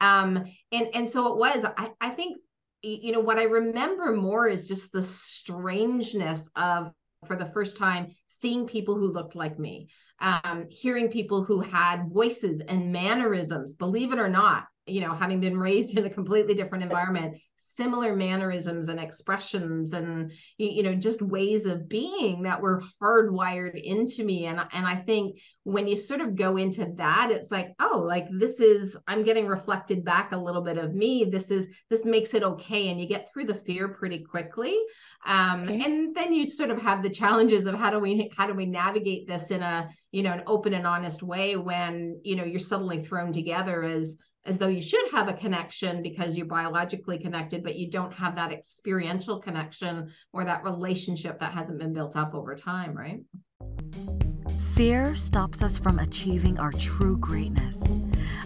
Um, and and so it was. I I think you know what I remember more is just the strangeness of for the first time seeing people who looked like me um, hearing people who had voices and mannerisms believe it or not you know, having been raised in a completely different environment, similar mannerisms and expressions and you know, just ways of being that were hardwired into me. And and I think when you sort of go into that, it's like, oh, like this is I'm getting reflected back a little bit of me. This is this makes it okay. And you get through the fear pretty quickly. Um, okay. and then you sort of have the challenges of how do we how do we navigate this in a you know an open and honest way when you know you're suddenly thrown together as as though you should have a connection because you're biologically connected, but you don't have that experiential connection or that relationship that hasn't been built up over time, right? Fear stops us from achieving our true greatness.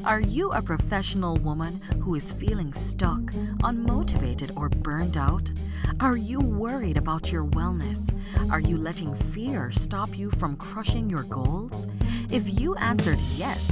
Are you a professional woman who is feeling stuck, unmotivated, or burned out? Are you worried about your wellness? Are you letting fear stop you from crushing your goals? If you answered yes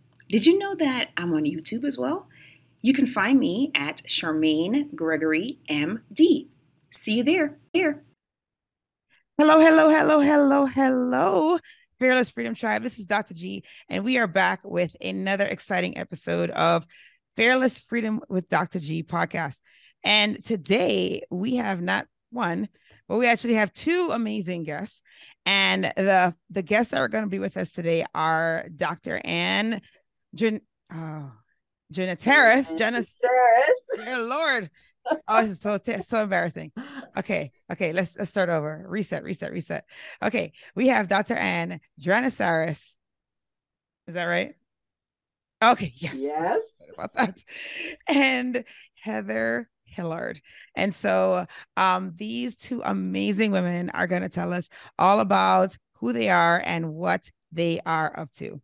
Did you know that I'm on YouTube as well? You can find me at Charmaine Gregory MD. See you there. Here. Hello, hello, hello, hello, hello. Fearless Freedom Tribe. This is Dr. G, and we are back with another exciting episode of Fearless Freedom with Dr. G podcast. And today we have not one, but we actually have two amazing guests. And the the guests that are going to be with us today are Dr. Anne Jan- oh, Jenna Terrace. Jenna Terrace. Dear Lord. Oh, this is so so embarrassing. Okay, okay, let's let's start over. Reset, reset, reset. Okay, we have Dr. Anne Dranitsaris. Is that right? Okay, yes. Yes. About that. And Heather Hilliard. And so um, these two amazing women are going to tell us all about who they are and what they are up to.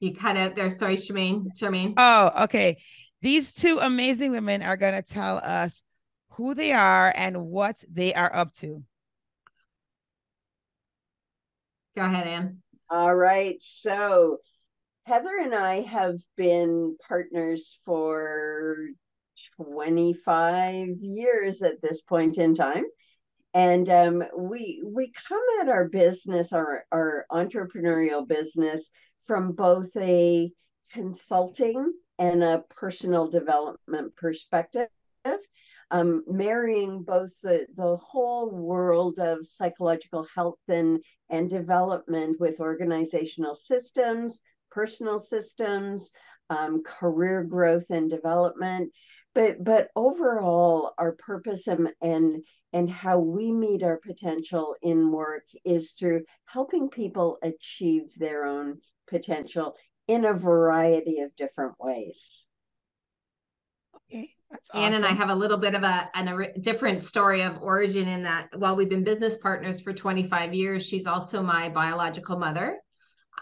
You cut out there. Sorry, Charmaine. Charmaine. Oh, okay. These two amazing women are going to tell us who they are and what they are up to. Go ahead, Anne. All right. So, Heather and I have been partners for 25 years at this point in time and um, we we come at our business our our entrepreneurial business from both a consulting and a personal development perspective. Um, marrying both the, the whole world of psychological health and, and development with organizational systems, personal systems, um, career growth and development, but but overall our purpose and, and and how we meet our potential in work is through helping people achieve their own potential in a variety of different ways okay that's awesome. Anne and I have a little bit of a, an, a different story of origin in that while we've been business partners for 25 years, she's also my biological mother.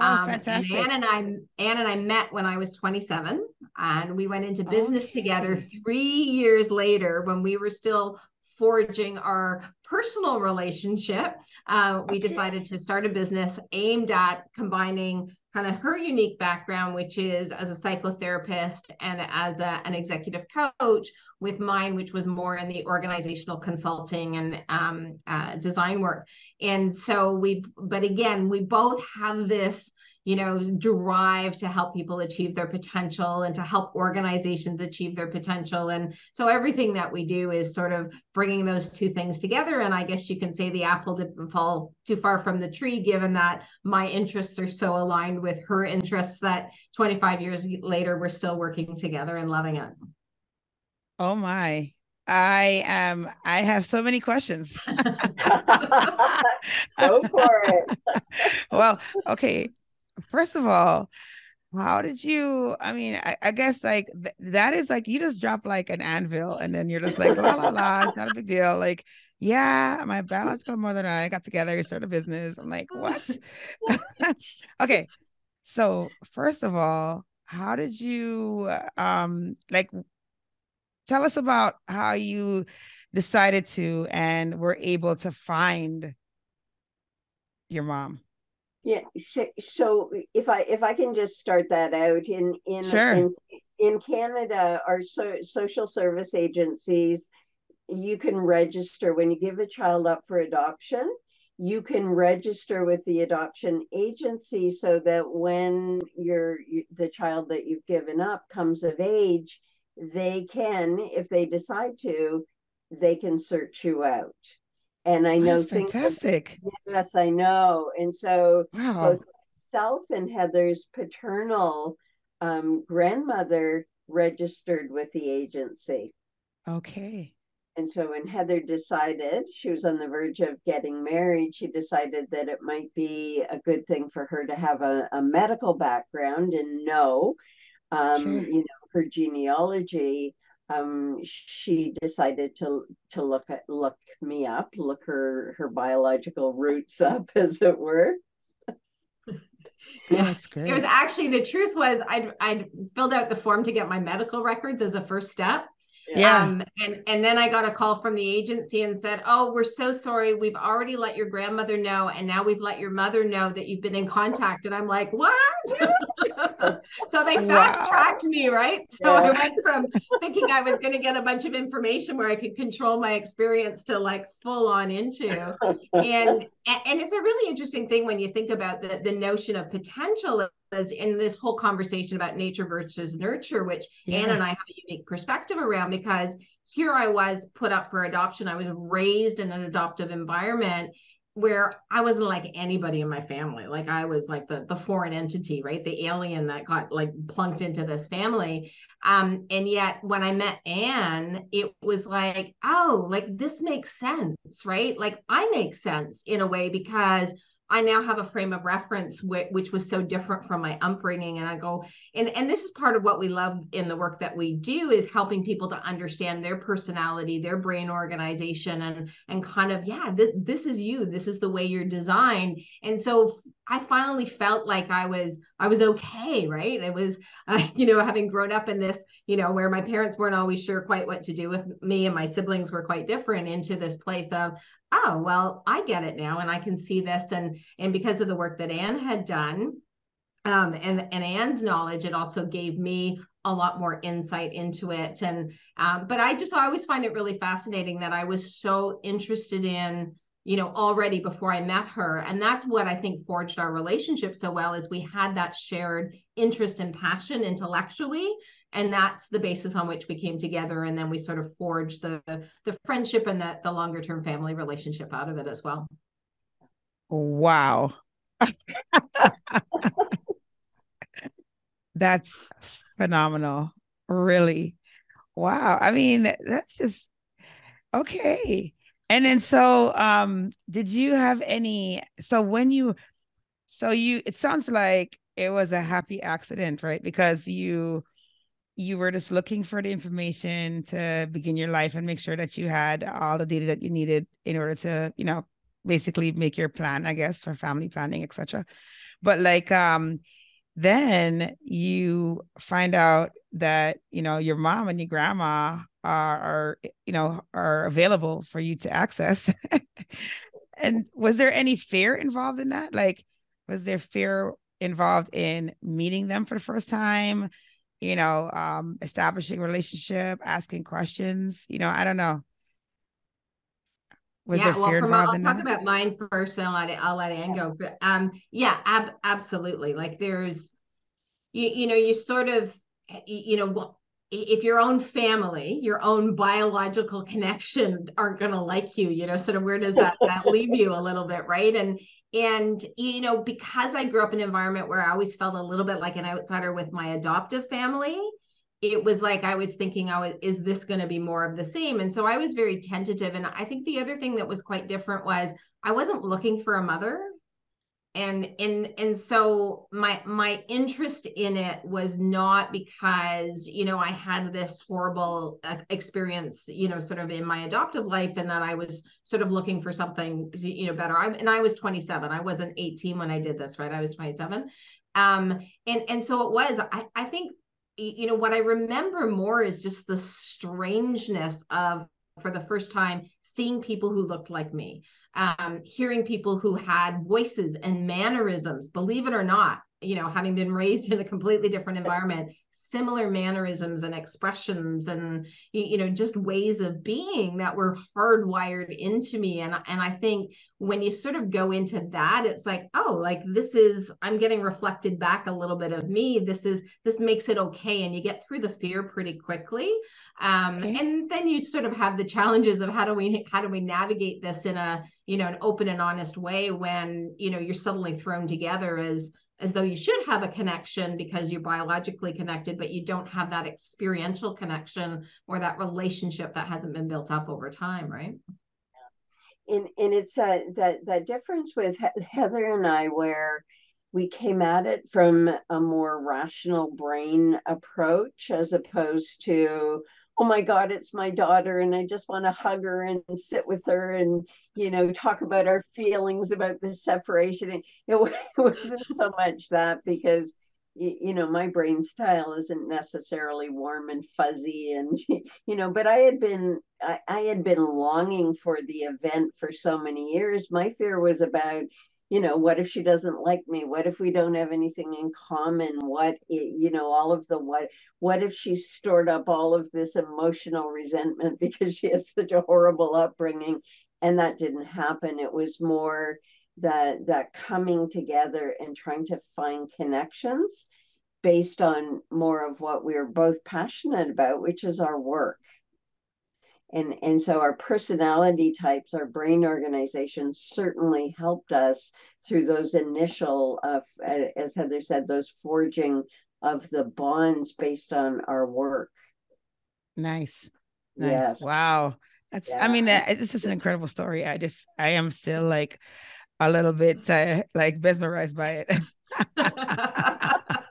Oh, um, fantastic. And Anne and I, Anne and I met when I was 27, and we went into business okay. together three years later when we were still forging our personal relationship. Uh, we decided to start a business aimed at combining kind of her unique background, which is as a psychotherapist and as a, an executive coach, with mine, which was more in the organizational consulting and um, uh, design work. And so we, but again, we both have this you know, drive to help people achieve their potential and to help organizations achieve their potential. And so everything that we do is sort of bringing those two things together. And I guess you can say the apple didn't fall too far from the tree, given that my interests are so aligned with her interests that 25 years later, we're still working together and loving it. Oh my. I am I have so many questions. Go for it. well, okay first of all, how did you i mean i, I guess like th- that is like you just drop like an anvil and then you're just like la la la it's not a big deal. Like yeah my biological mother and i got together you started a business. I'm like what? Okay so first of all how did you um like tell us about how you decided to and were able to find your mom yeah. So, so if I if I can just start that out in in sure. in, in Canada, our so, social service agencies, you can register when you give a child up for adoption. You can register with the adoption agency so that when your the child that you've given up comes of age, they can, if they decide to, they can search you out. And I know That's fantastic. Yes, I know. And so wow. both myself and Heather's paternal um, grandmother registered with the agency. Okay. And so when Heather decided she was on the verge of getting married, she decided that it might be a good thing for her to have a, a medical background and know, um, sure. you know, her genealogy um, she decided to to look at look me up, look her her biological roots up, as it were. Yeah, that's great. It was actually the truth was I'd I'd filled out the form to get my medical records as a first step. Yeah. Um, and and then I got a call from the agency and said, "Oh, we're so sorry. We've already let your grandmother know, and now we've let your mother know that you've been in contact." And I'm like, "What?" so they fast tracked wow. me, right? So yeah. I went from thinking I was going to get a bunch of information where I could control my experience to like full on into, and and it's a really interesting thing when you think about the the notion of potential was in this whole conversation about nature versus nurture, which yeah. Anne and I have a unique perspective around because here I was put up for adoption. I was raised in an adoptive environment where I wasn't like anybody in my family. Like I was like the the foreign entity, right? The alien that got like plunked into this family. Um, and yet when I met Anne, it was like, oh, like this makes sense, right? Like I make sense in a way because I now have a frame of reference which, which was so different from my upbringing. And I go, and, and this is part of what we love in the work that we do is helping people to understand their personality, their brain organization, and and kind of, yeah, th- this is you. This is the way you're designed. And so I finally felt like I was I was okay, right? It was, uh, you know, having grown up in this, you know, where my parents weren't always sure quite what to do with me, and my siblings were quite different. Into this place of, oh, well, I get it now, and I can see this, and and because of the work that Anne had done, um, and and Anne's knowledge, it also gave me a lot more insight into it. And um, but I just I always find it really fascinating that I was so interested in you know already before i met her. And that's what i think forged our relationship so well is we had that shared interest and passion intellectually and that's the basis on which we came together. And then we sort of forged the the friendship and the, the longer term family relationship out of it as well. Wow. That's phenomenal. Really? Wow. I mean that's just okay and then so um did you have any so when you so you it sounds like it was a happy accident, right? Because you you were just looking for the information to begin your life and make sure that you had all the data that you needed in order to, you know, basically make your plan, I guess, for family planning, etc. But like um then you find out that you know your mom and your grandma are, are you know are available for you to access. And was there any fear involved in that? Like was there fear involved in meeting them for the first time you know um establishing relationship asking questions? You know i don't know was yeah, well, from, I'll talk about mine first, and I'll let I'll let Anne go. But um, yeah, ab- absolutely. Like there's, you you know, you sort of, you know, if your own family, your own biological connection aren't going to like you, you know, sort of where does that that leave you a little bit, right? And and you know, because I grew up in an environment where I always felt a little bit like an outsider with my adoptive family, it was like I was thinking, oh, is this going to be more of the same? And so I was very tentative. And I think the other thing that was quite different was I wasn't looking for a mother. And and and so my my interest in it was not because you know i had this horrible uh, experience you know sort of in my adoptive life and that i was sort of looking for something you know better. I, and i was 27 i wasn't 18 when i did this right? I was 27 um and and so it was. I i think you know what i remember more is just the strangeness of for the first time seeing people who looked like me um, hearing people who had voices and mannerisms believe it or not you know, having been raised in a completely different environment, similar mannerisms and expressions and you know, just ways of being that were hardwired into me. And and I think when you sort of go into that, it's like, oh, like this is I'm getting reflected back a little bit of me. This is this makes it okay. And you get through the fear pretty quickly. Um, okay. and then you sort of have the challenges of how do we how do we navigate this in a you know an open and honest way when you know you're suddenly thrown together as as though you should have a connection because you're biologically connected, but you don't have that experiential connection or that relationship that hasn't been built up over time, right? And and it's uh, that that difference with Heather and I, where we came at it from a more rational brain approach as opposed to oh my god it's my daughter and i just want to hug her and sit with her and you know talk about our feelings about this separation. It, it wasn't so much that because you know my brain style isn't necessarily warm and fuzzy and you know but i had been I, I had been longing for the event for so many years. My fear was about you know what if she doesn't like me? What if we don't have anything in common? What you know all of the what what if she stored up all of this emotional resentment because she had such a horrible upbringing? And that didn't happen. It was more that that coming together and trying to find connections based on more of what we are both passionate about which is our work and and so our personality types our brain organization certainly helped us through those initial uh, as heather said those forging of the bonds based on our work. Nice. Nice. Yes. wow. That's yeah. i mean it's just an incredible story. I just i am still like a little bit uh, like mesmerized by it.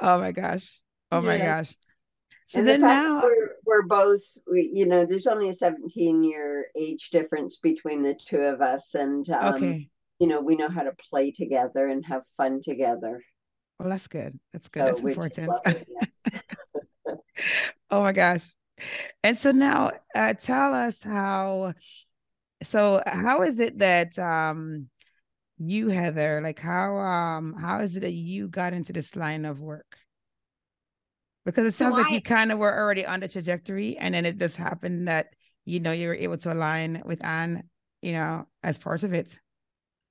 Oh my gosh. Oh my gosh so and then the now we're, we're both, we, you know, there's only a 17 year age difference between the two of us. And, um, okay. you know, we know how to play together and have fun together. Well, that's good. That's good. So that's important. oh my gosh. And so now uh, tell us how, so how is it that, um, you Heather, like how, um, how is it that you got into this line of work? Because it sounds so like I, you kind of were already on the trajectory and then it just happened that you know you were able to align with anne you know as part of it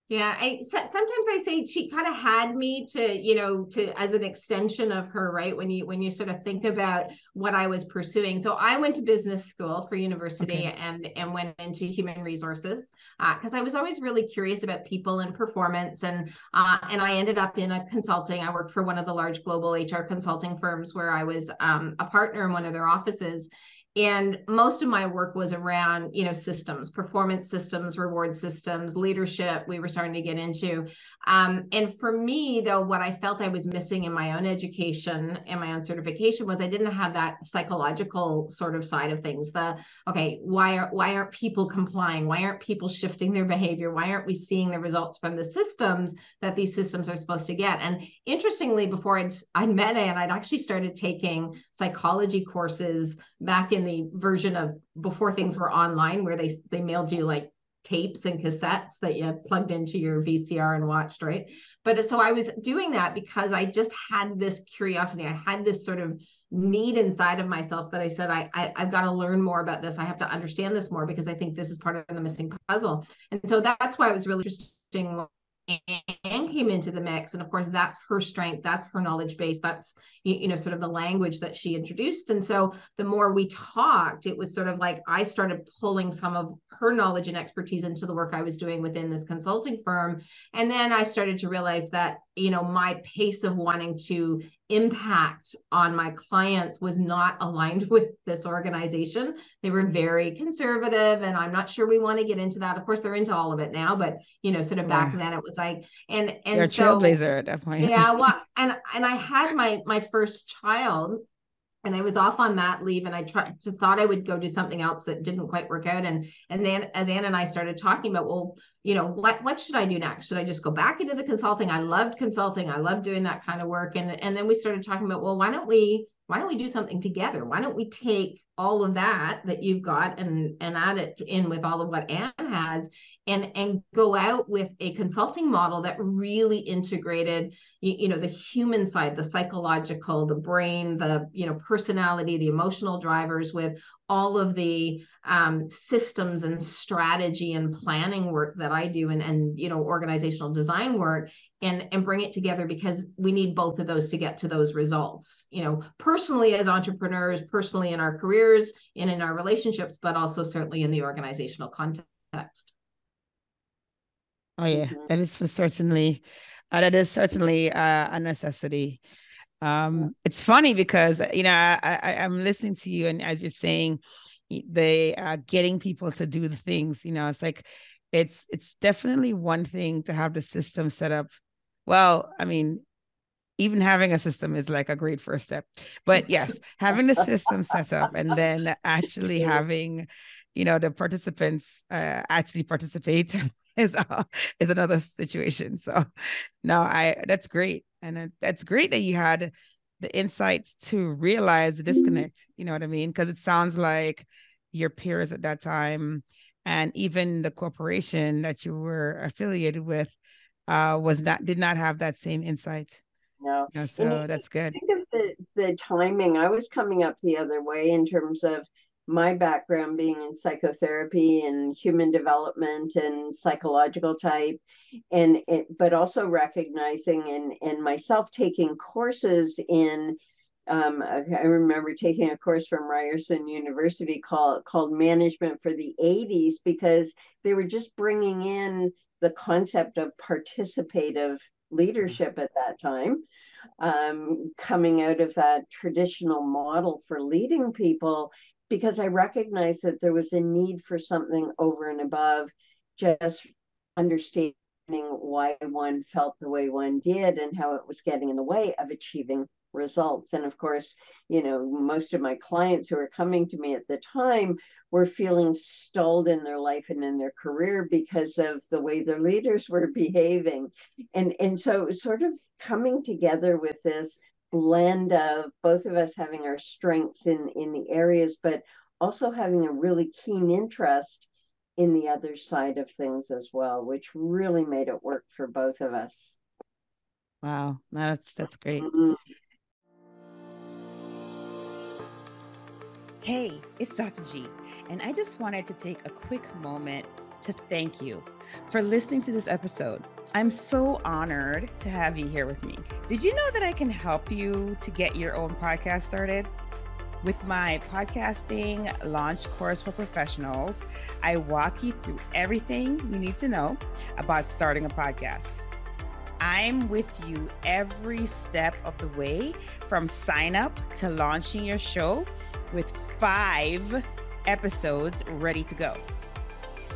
yeah, I sometimes I say she kind of had me to, you know, to as an extension of her, right? When you when you sort of think about what I was pursuing. So I went to business school for university okay. and and went into human resources because uh, I was always really curious about people and performance and uh, and I ended up in a consulting. I worked for one of the large global HR consulting firms where I was um, a partner in one of their offices and most of my work was around you know systems performance systems reward systems leadership we were starting to get into. Um, Anne for me though what i felt i was missing in my own education and my own certification was i didn't have that psychological sort of side of things the okay why are why aren't people complying? Why aren't people shifting their behavior? Why aren't we seeing the results from the systems that these systems are supposed to get? And interestingly before i'd, I'd met and i'd actually started taking psychology courses back in the version of before things were online where they they mailed you like tapes and cassettes that you plugged into your VCR and watched, right? But so I was doing that because I just had this curiosity. I had this sort of need inside of myself that I said, I, I have got to learn more about this. I have to understand this more because I think this is part of the missing puzzle. And so that's why it was really interesting Came into the mix. And of course, that's her strength, that's her knowledge base, that's, you know, sort of the language that she introduced. And so the more we talked, it was sort of like I started pulling some of her knowledge and expertise into the work I was doing within this consulting firm. And then I started to realize that you know my pace of wanting to impact on my clients was not aligned with this organization. They were very conservative and i'm not sure we want to get into that. Of course they're into all of it now but you know sort of back yeah. then it was like and and You're so, trailblazer definitely yeah well and and i had my my first child and I was off on mat leave and I tried to thought I would go do something else that didn't quite work out. And and then as Anne and I started talking about, well, you know, what what should I do next? Should I just go back into the consulting? I loved consulting. I loved doing that kind of work. And and then we started talking about, well, why don't we why don't we do something together? Why don't we take all of that that you've got and and add it in with all of what Anne has and and go out with a consulting model that really integrated you, you, know the human side the psychological the brain the you know personality the emotional drivers with all of the um, systems and strategy and planning work that I do and and you know organizational design work and and bring it together because we need both of those to get to those results. You know personally as entrepreneurs personally in our careers and in our relationships but also certainly in the organizational context. Oh yeah. Mm-hmm. that is for certainly uh, that is certainly uh, a necessity. Um it's funny because you know I, I i'm listening to you and as you're saying they are getting people to do the things you know it's like it's it's definitely one thing to have the system set up. Well i mean even having a system is like a great first step but yes having the system set up and then actually having you know the participants uh, actually participate is uh, is another situation. So no i that's great. And that's great that you had the insights to realize the disconnect you know what i mean because it sounds like your peers at that time and even the corporation that you were affiliated with uh, was not did not have that same insight. No, so that's good. Think of the the timing. I was coming up the other way in terms of my background being in psychotherapy and human development and psychological type and it, but also recognizing and and myself taking courses in um, I remember taking a course from Ryerson University called called Management for the 80s because they were just bringing in the concept of participative leadership at that time, um, coming out of that traditional model for leading people, because I recognized that there was a need for something over and above just understanding why one felt the way one did and how it was getting in the way of achieving results. And of course, you know, most of my clients who were coming to me at the time were feeling stalled in their life and in their career because of the way their leaders were behaving. And, and so it was sort of coming together with this blend of both of us having our strengths in, in the areas, but also having a really keen interest in the other side of things as well, which really made it work for both of us. Wow, that's that's great. Mm-hmm. Hey, it's Dr. G, and I just wanted to take a quick moment to thank you for listening to this episode. I'm so honored to have you here with me. Did you know that I can help you to get your own podcast started? With my podcasting launch course for professionals, I walk you through everything you need to know about starting a podcast. I'm with you every step of the way from sign up to launching your show with five episodes ready to go.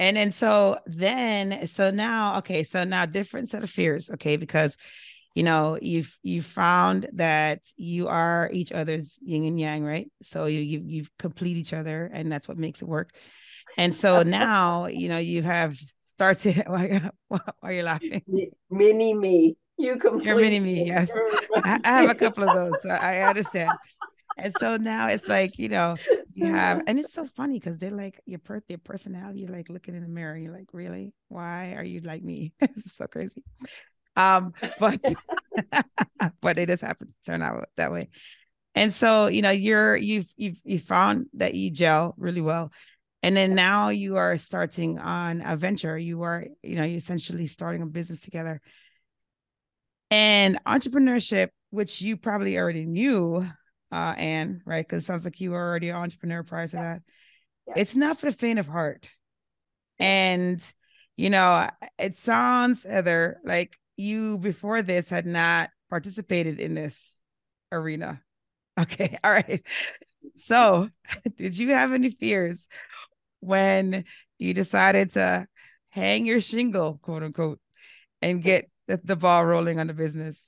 And then so then so now okay so now different set of fears okay because you know you've you found that you are each other's yin and yang right so you you you complete each other and that's what makes it work and so now, you know, you have started. Why, why are you laughing? Mini me. You complete. You're mini me. Yes, I, I have a couple of those. So I understand. And so now it's like you know you have, and it's so funny because they're like your per their personality. You're like looking in the mirror. You're like, really? Why are you like me? it's so crazy. Um, but but it just happened to turn out that way. And so, you know, you're you've you've you found that you gel really well. And then now you are starting on a venture. You are, you know, you're essentially starting a business together. And entrepreneurship, which you probably already knew, uh, Anne, right? Because it sounds like you were already an entrepreneur prior to that. Yeah. It's not for the faint of heart. And, you know, it sounds, Heather, like you before this had not participated in this arena. Okay. All right. So, did you have any fears when you decided to hang your shingle, quote unquote, and get the, the ball rolling on the business?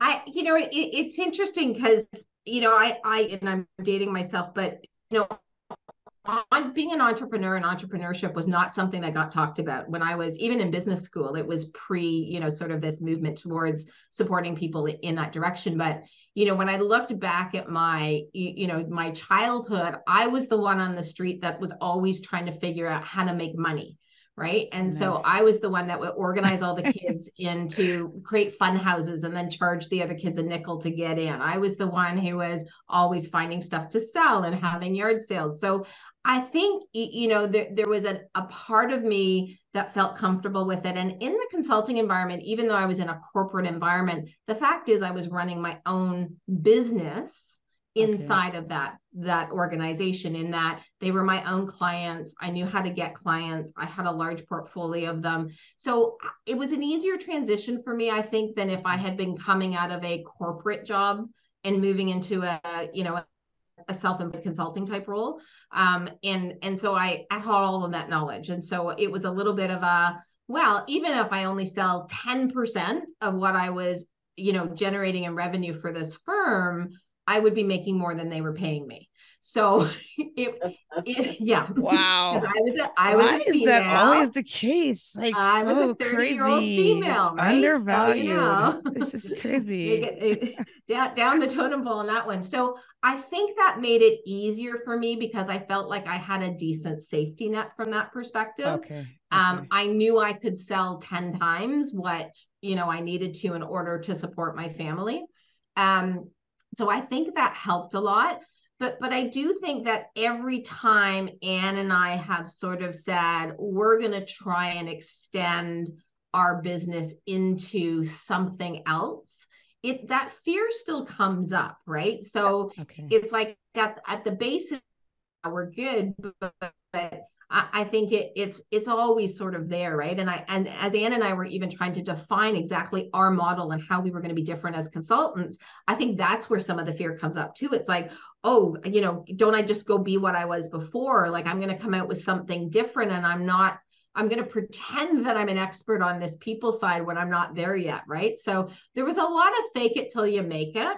I, you know, it, it's interesting because, you know, I, I, and I'm dating myself, but, you know, on being an entrepreneur and entrepreneurship was not something that got talked about when I was even in business school. It was pre, you know, sort of this movement towards supporting people in that direction. But, you know, when I looked back at my, you know, my childhood, I was the one on the street that was always trying to figure out how to make money right and nice. so i was the one that would organize all the kids into create fun houses and then charge the other kids a nickel to get in i was the one who was always finding stuff to sell and having yard sales so I think you know there, there was a, a part of me that felt comfortable with it. And in the consulting environment, even though I was in a corporate environment, the fact is I was running my own business inside okay. of that that organization in that they were my own clients. I knew how to get clients. I had a large portfolio of them. So it was an easier transition for me i think than if i had been coming out of a corporate job and moving into a you know a self-employed consulting type role. Um, and and so I, I had all of that knowledge. And so it was a little bit of a well even if i only sell 10% of what i was you know generating in revenue for this firm i would be making more than they were paying me so it, it yeah. Wow. I was a, I Why was is that always the case? Like I so was a 30 year old female, right? Undervalued. So, you know, it's just crazy. it, it, down, down the totem pole on that one. So I think that made it easier for me because I felt like I had a decent safety net from that perspective. Okay. Um, okay. Um, I knew I could sell 10 times what, you know, I needed to in order to support my family. Um, so I think that helped a lot but but I do think that every time Anne and I have sort of said we're going to try and extend our business into something else, it that fear still comes up, right? So okay. it's like at at the base we're good, but, but I, I think it, it's it's always sort of there, right? And I and as Anne and I were even trying to define exactly our model and how we were going to be different as consultants, I think that's where some of the fear comes up too. It's like, oh, you know, don't I just go be what I was before? Like I'm going to come out with something different, and I'm not I'm going to pretend that I'm an expert on this people side when I'm not there yet, right? So there was a lot of fake it till you make it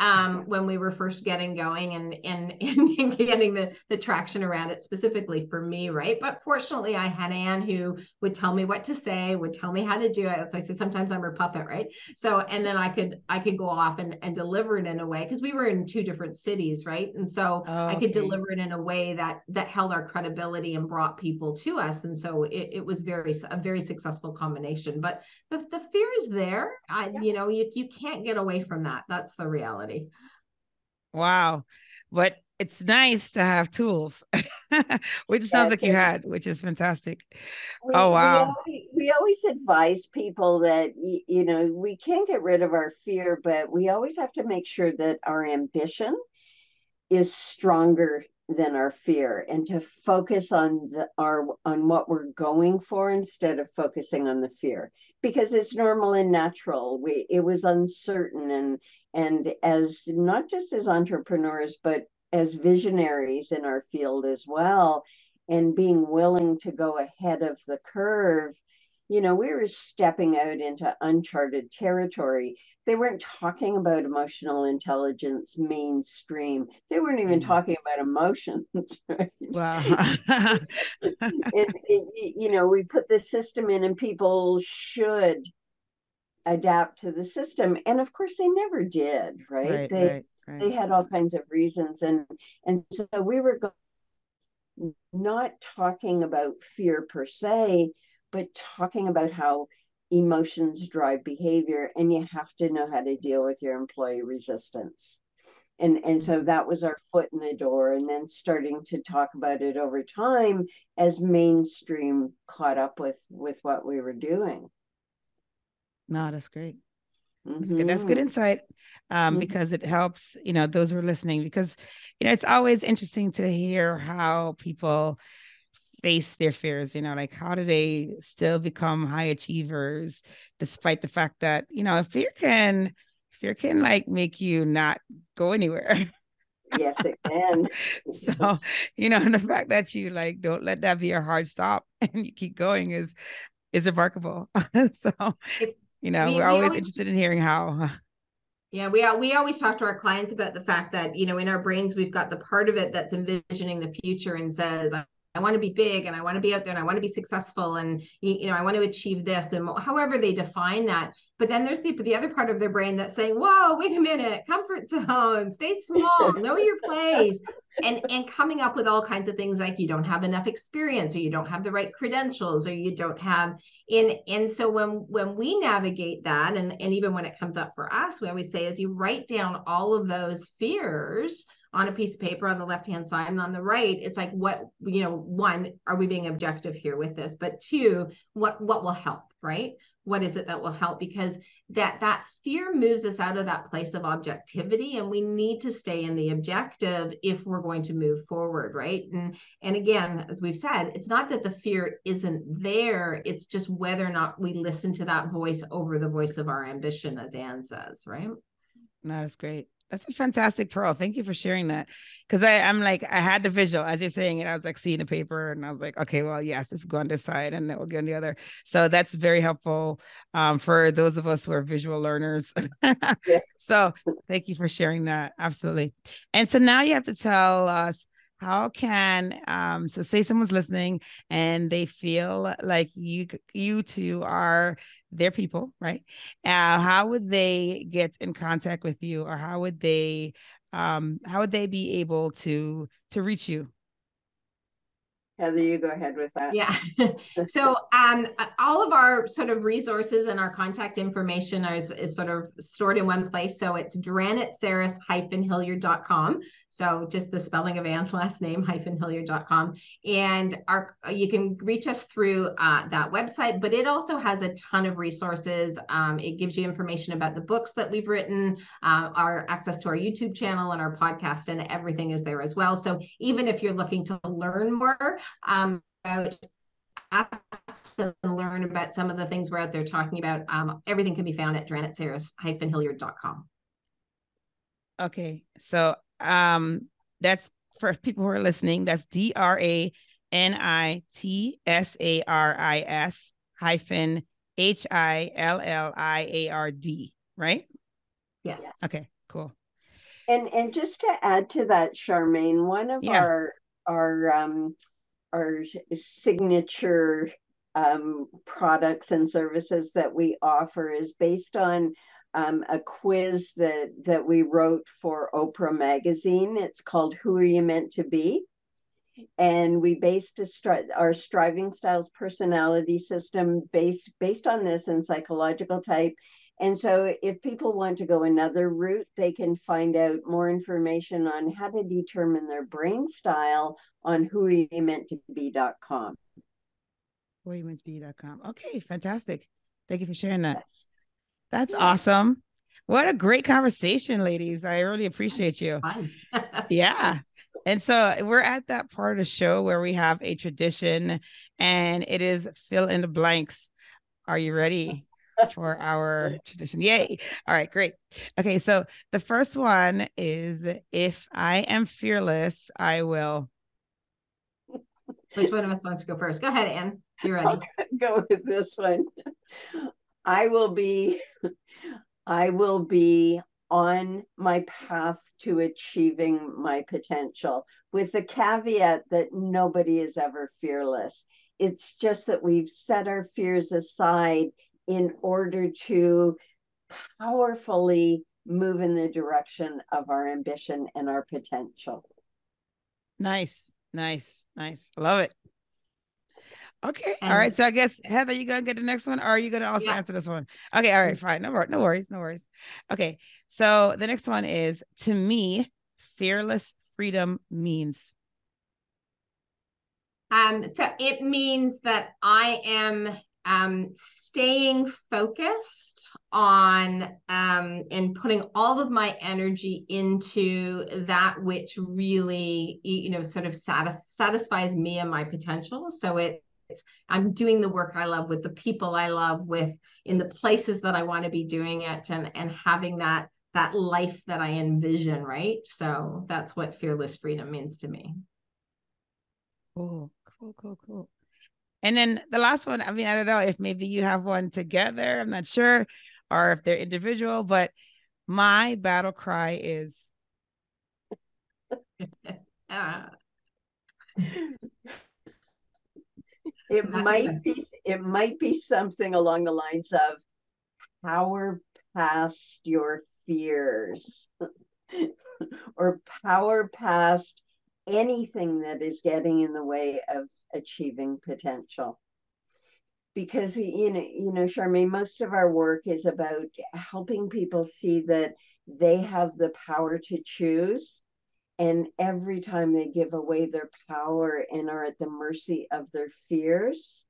um, when we were first getting going and, and, and getting the, the traction around it specifically for me, right? But fortunately, I had Anne who would tell me what to say, would tell me how to do it. So I said, sometimes I'm her puppet, right? So, and then I could, I could go off and, and deliver it in a way because we were in two different cities, right? And so oh, I could deliver it in a way that, that held our credibility and brought people to us. And so it, it was very, a very successful combination, but the, the fear is there. I, yeah. you know, you, you can't get away from that. That's the reality reality. Wow. But it's nice to have tools, which sounds like you had, which is fantastic. We, oh, wow. We always, we always advise people that, you know, we can't get rid of our fear, but we always have to make sure that our ambition is stronger than our fear and to focus on the, our on what we're going for instead of focusing on the fear because it's normal and natural. We it was uncertain and and as not just as entrepreneurs but as visionaries in our field as well and being willing to go ahead of the curve you know, we were stepping out into uncharted territory. They weren't talking about emotional intelligence mainstream. They weren't even mm. talking about emotions. Right? Wow. it, it, you know, we put the system in, and people should adapt to the system. And of course, they never did. Right? right they right. Right. They had all kinds of reasons, and and so we were not talking about fear per se, but talking about how emotions drive behavior, and you have to know how to deal with your employee resistance and and so that was our foot in the door and then starting to talk about it over time as mainstream caught up with with what we were doing no that's great that's good that's good mm-hmm. insight um mm-hmm. because it helps you know those who are listening because you know it's always interesting to hear how people face their fears you know like how do they still become high achievers despite the fact that you know fear can fear can like make you not go anywhere. yes, it can. so, you know, and the fact that you like don't let that be a hard stop and you keep going is is remarkable. so, you know, we, are always, always interested in hearing how. Yeah, we are, we always talk to our clients about the fact that you know in our brains we've got the part of it that's envisioning the future and says I want to be big and I want to be out there and I want to be successful and you know I want to achieve this and however they define that. But then there's the the other part of their brain that's saying, "Whoa, wait a minute, comfort zone, stay small, know your place." And and coming up with all kinds of things like you don't have enough experience or you don't have the right credentials or you don't have in and so when when we navigate that and and even when it comes up for us, we always say is you write down all of those fears on a piece of paper on the left hand side and on the right it's like what you know one are we being objective here with this? But two what what will help right? What is it that will help? Because that that fear moves us out of that place of objectivity and we need to stay in the objective if we're going to move forward right? And and again as we've said it's not that the fear isn't there it's just whether or not we listen to that voice over the voice of our ambition as anne says right? That's great that's a fantastic pearl. Thank you for sharing that. Because I I'm like I had the visual as you're saying it. I was like seeing the paper, and I was like, okay, well, yes, this go on this side, and then we'll go on the other. So that's very helpful um, for those of us who are visual learners. yeah. So thank you for sharing that. Absolutely. And so now you have to tell us how can um so say someone's listening and they feel like you you two are their people right uh, how would they get in contact with you or how would they um how would they be able to to reach you Heather, you go ahead with that. Yeah. so um, all of our sort of resources and our contact information is, is sort of stored in one place. So it's dranitsaris-hilliard.com. So just the spelling of Anne's last name, hyphen hilliard.com. And our you can reach us through uh, that website, but it also has a ton of resources. Um, it gives you information about the books that we've written, uh, our access to our YouTube channel and our podcast, and everything is there as well. So even if you're looking to learn more um, about us and learn about some of the things we're out there talking about, um, everything can be found at dranitsaris-hilliard.com. Okay, so um, that's for people who are listening. That's D R A N I T S A R I S hyphen H I L L I A R D, right? Yes. Okay, cool. And and just to add to that, Charmaine, one of yeah. our our um our signature um, products and services that we offer is based on um, a quiz that that we wrote for Oprah magazine. It's called "Who Are You Meant to Be," and we based stri- our striving styles personality system based based on this and psychological type. And so, if people want to go another route, they can find out more information on how to determine their brain style on who you meant to Whoareyoumeant Okay, fantastic. Thank you for sharing that. Yes. That's yeah. awesome. What a great conversation, ladies. I really appreciate you. yeah. And so eh, we're at that part of the show where we have a tradition and it is fill in the blanks. Are you ready for our tradition? Yay. All right, great. Okay, so the first one is if I am fearless, I will. Which one of us wants to go first? Go ahead, Anne. You're ready. I'll go with this one. I will be I will be on my path to achieving my potential with the caveat that nobody is ever fearless. It's just that we've set our fears aside in order to powerfully move in the direction of our ambition and our potential. Nice, nice, nice. Love it. Okay. And all right. So I guess Heather, you gonna get the next one, or are you gonna also yeah. answer this one? Okay. All right. Fine. No, no worries. No worries. Okay. So the next one is to me, fearless freedom means. Um. So it means that I am um, staying focused on um, and putting all of my energy into that which really you know sort of satis- satisfies me and my potential so it I'm doing the work I love with the people I love with in the places that I want to be doing it and and having that that life that I envision, right? So that's what fearless freedom means to me. Cool, cool, cool, cool. And then the last one, I mean, I don't know if maybe you have one together, I'm not sure, or if they're individual, but my battle cry is uh. it might be it might be something along the lines of power past your fears or power past anything that is getting in the way of achieving potential. Because you know you know charmaine most of our work is about helping people see that they have the power to choose and every time they give away their power and are at the mercy of their fears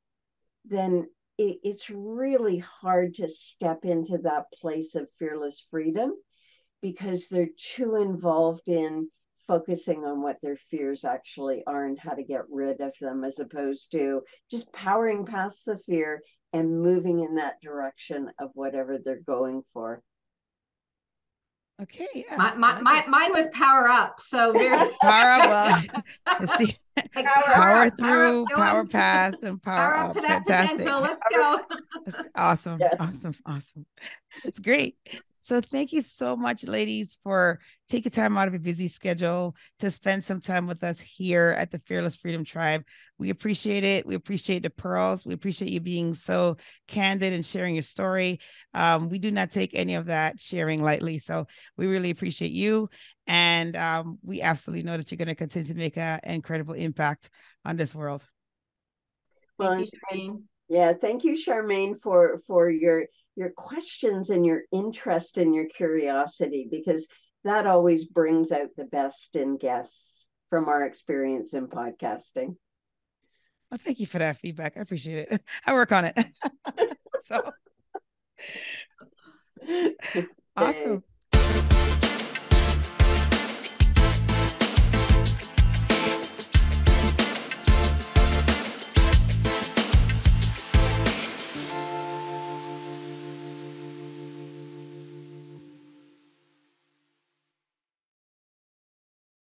then it, it's really hard to step into that place of fearless freedom because they're too involved in focusing on what their fears actually are and how to get rid of them as opposed to just powering past the fear and moving in that direction of whatever they're going for. Okay. Yeah. My, my, my mine was power up. So very power up. See, power, power up, through, power, power past, and power, power up. up. to that Fantastic. potential. Let's go. awesome. Yes. Awesome. Awesome. It's great. So thank you so much, ladies, for taking time out of your busy schedule to spend some time with us here at the Fearless Freedom Tribe. We appreciate it. We appreciate the pearls. We appreciate you being so candid and sharing your story. Um, we do not take any of that sharing lightly. So we really appreciate you. And um, we absolutely know that you're going to continue to make an incredible impact on this world. Well, thank you, Charmaine. Yeah, thank you, Charmaine, for for your your questions and your interest and your curiosity because that always brings out the best in guests from our experience in podcasting. Well, thank you for that feedback. I appreciate it. I work on it. so awesome.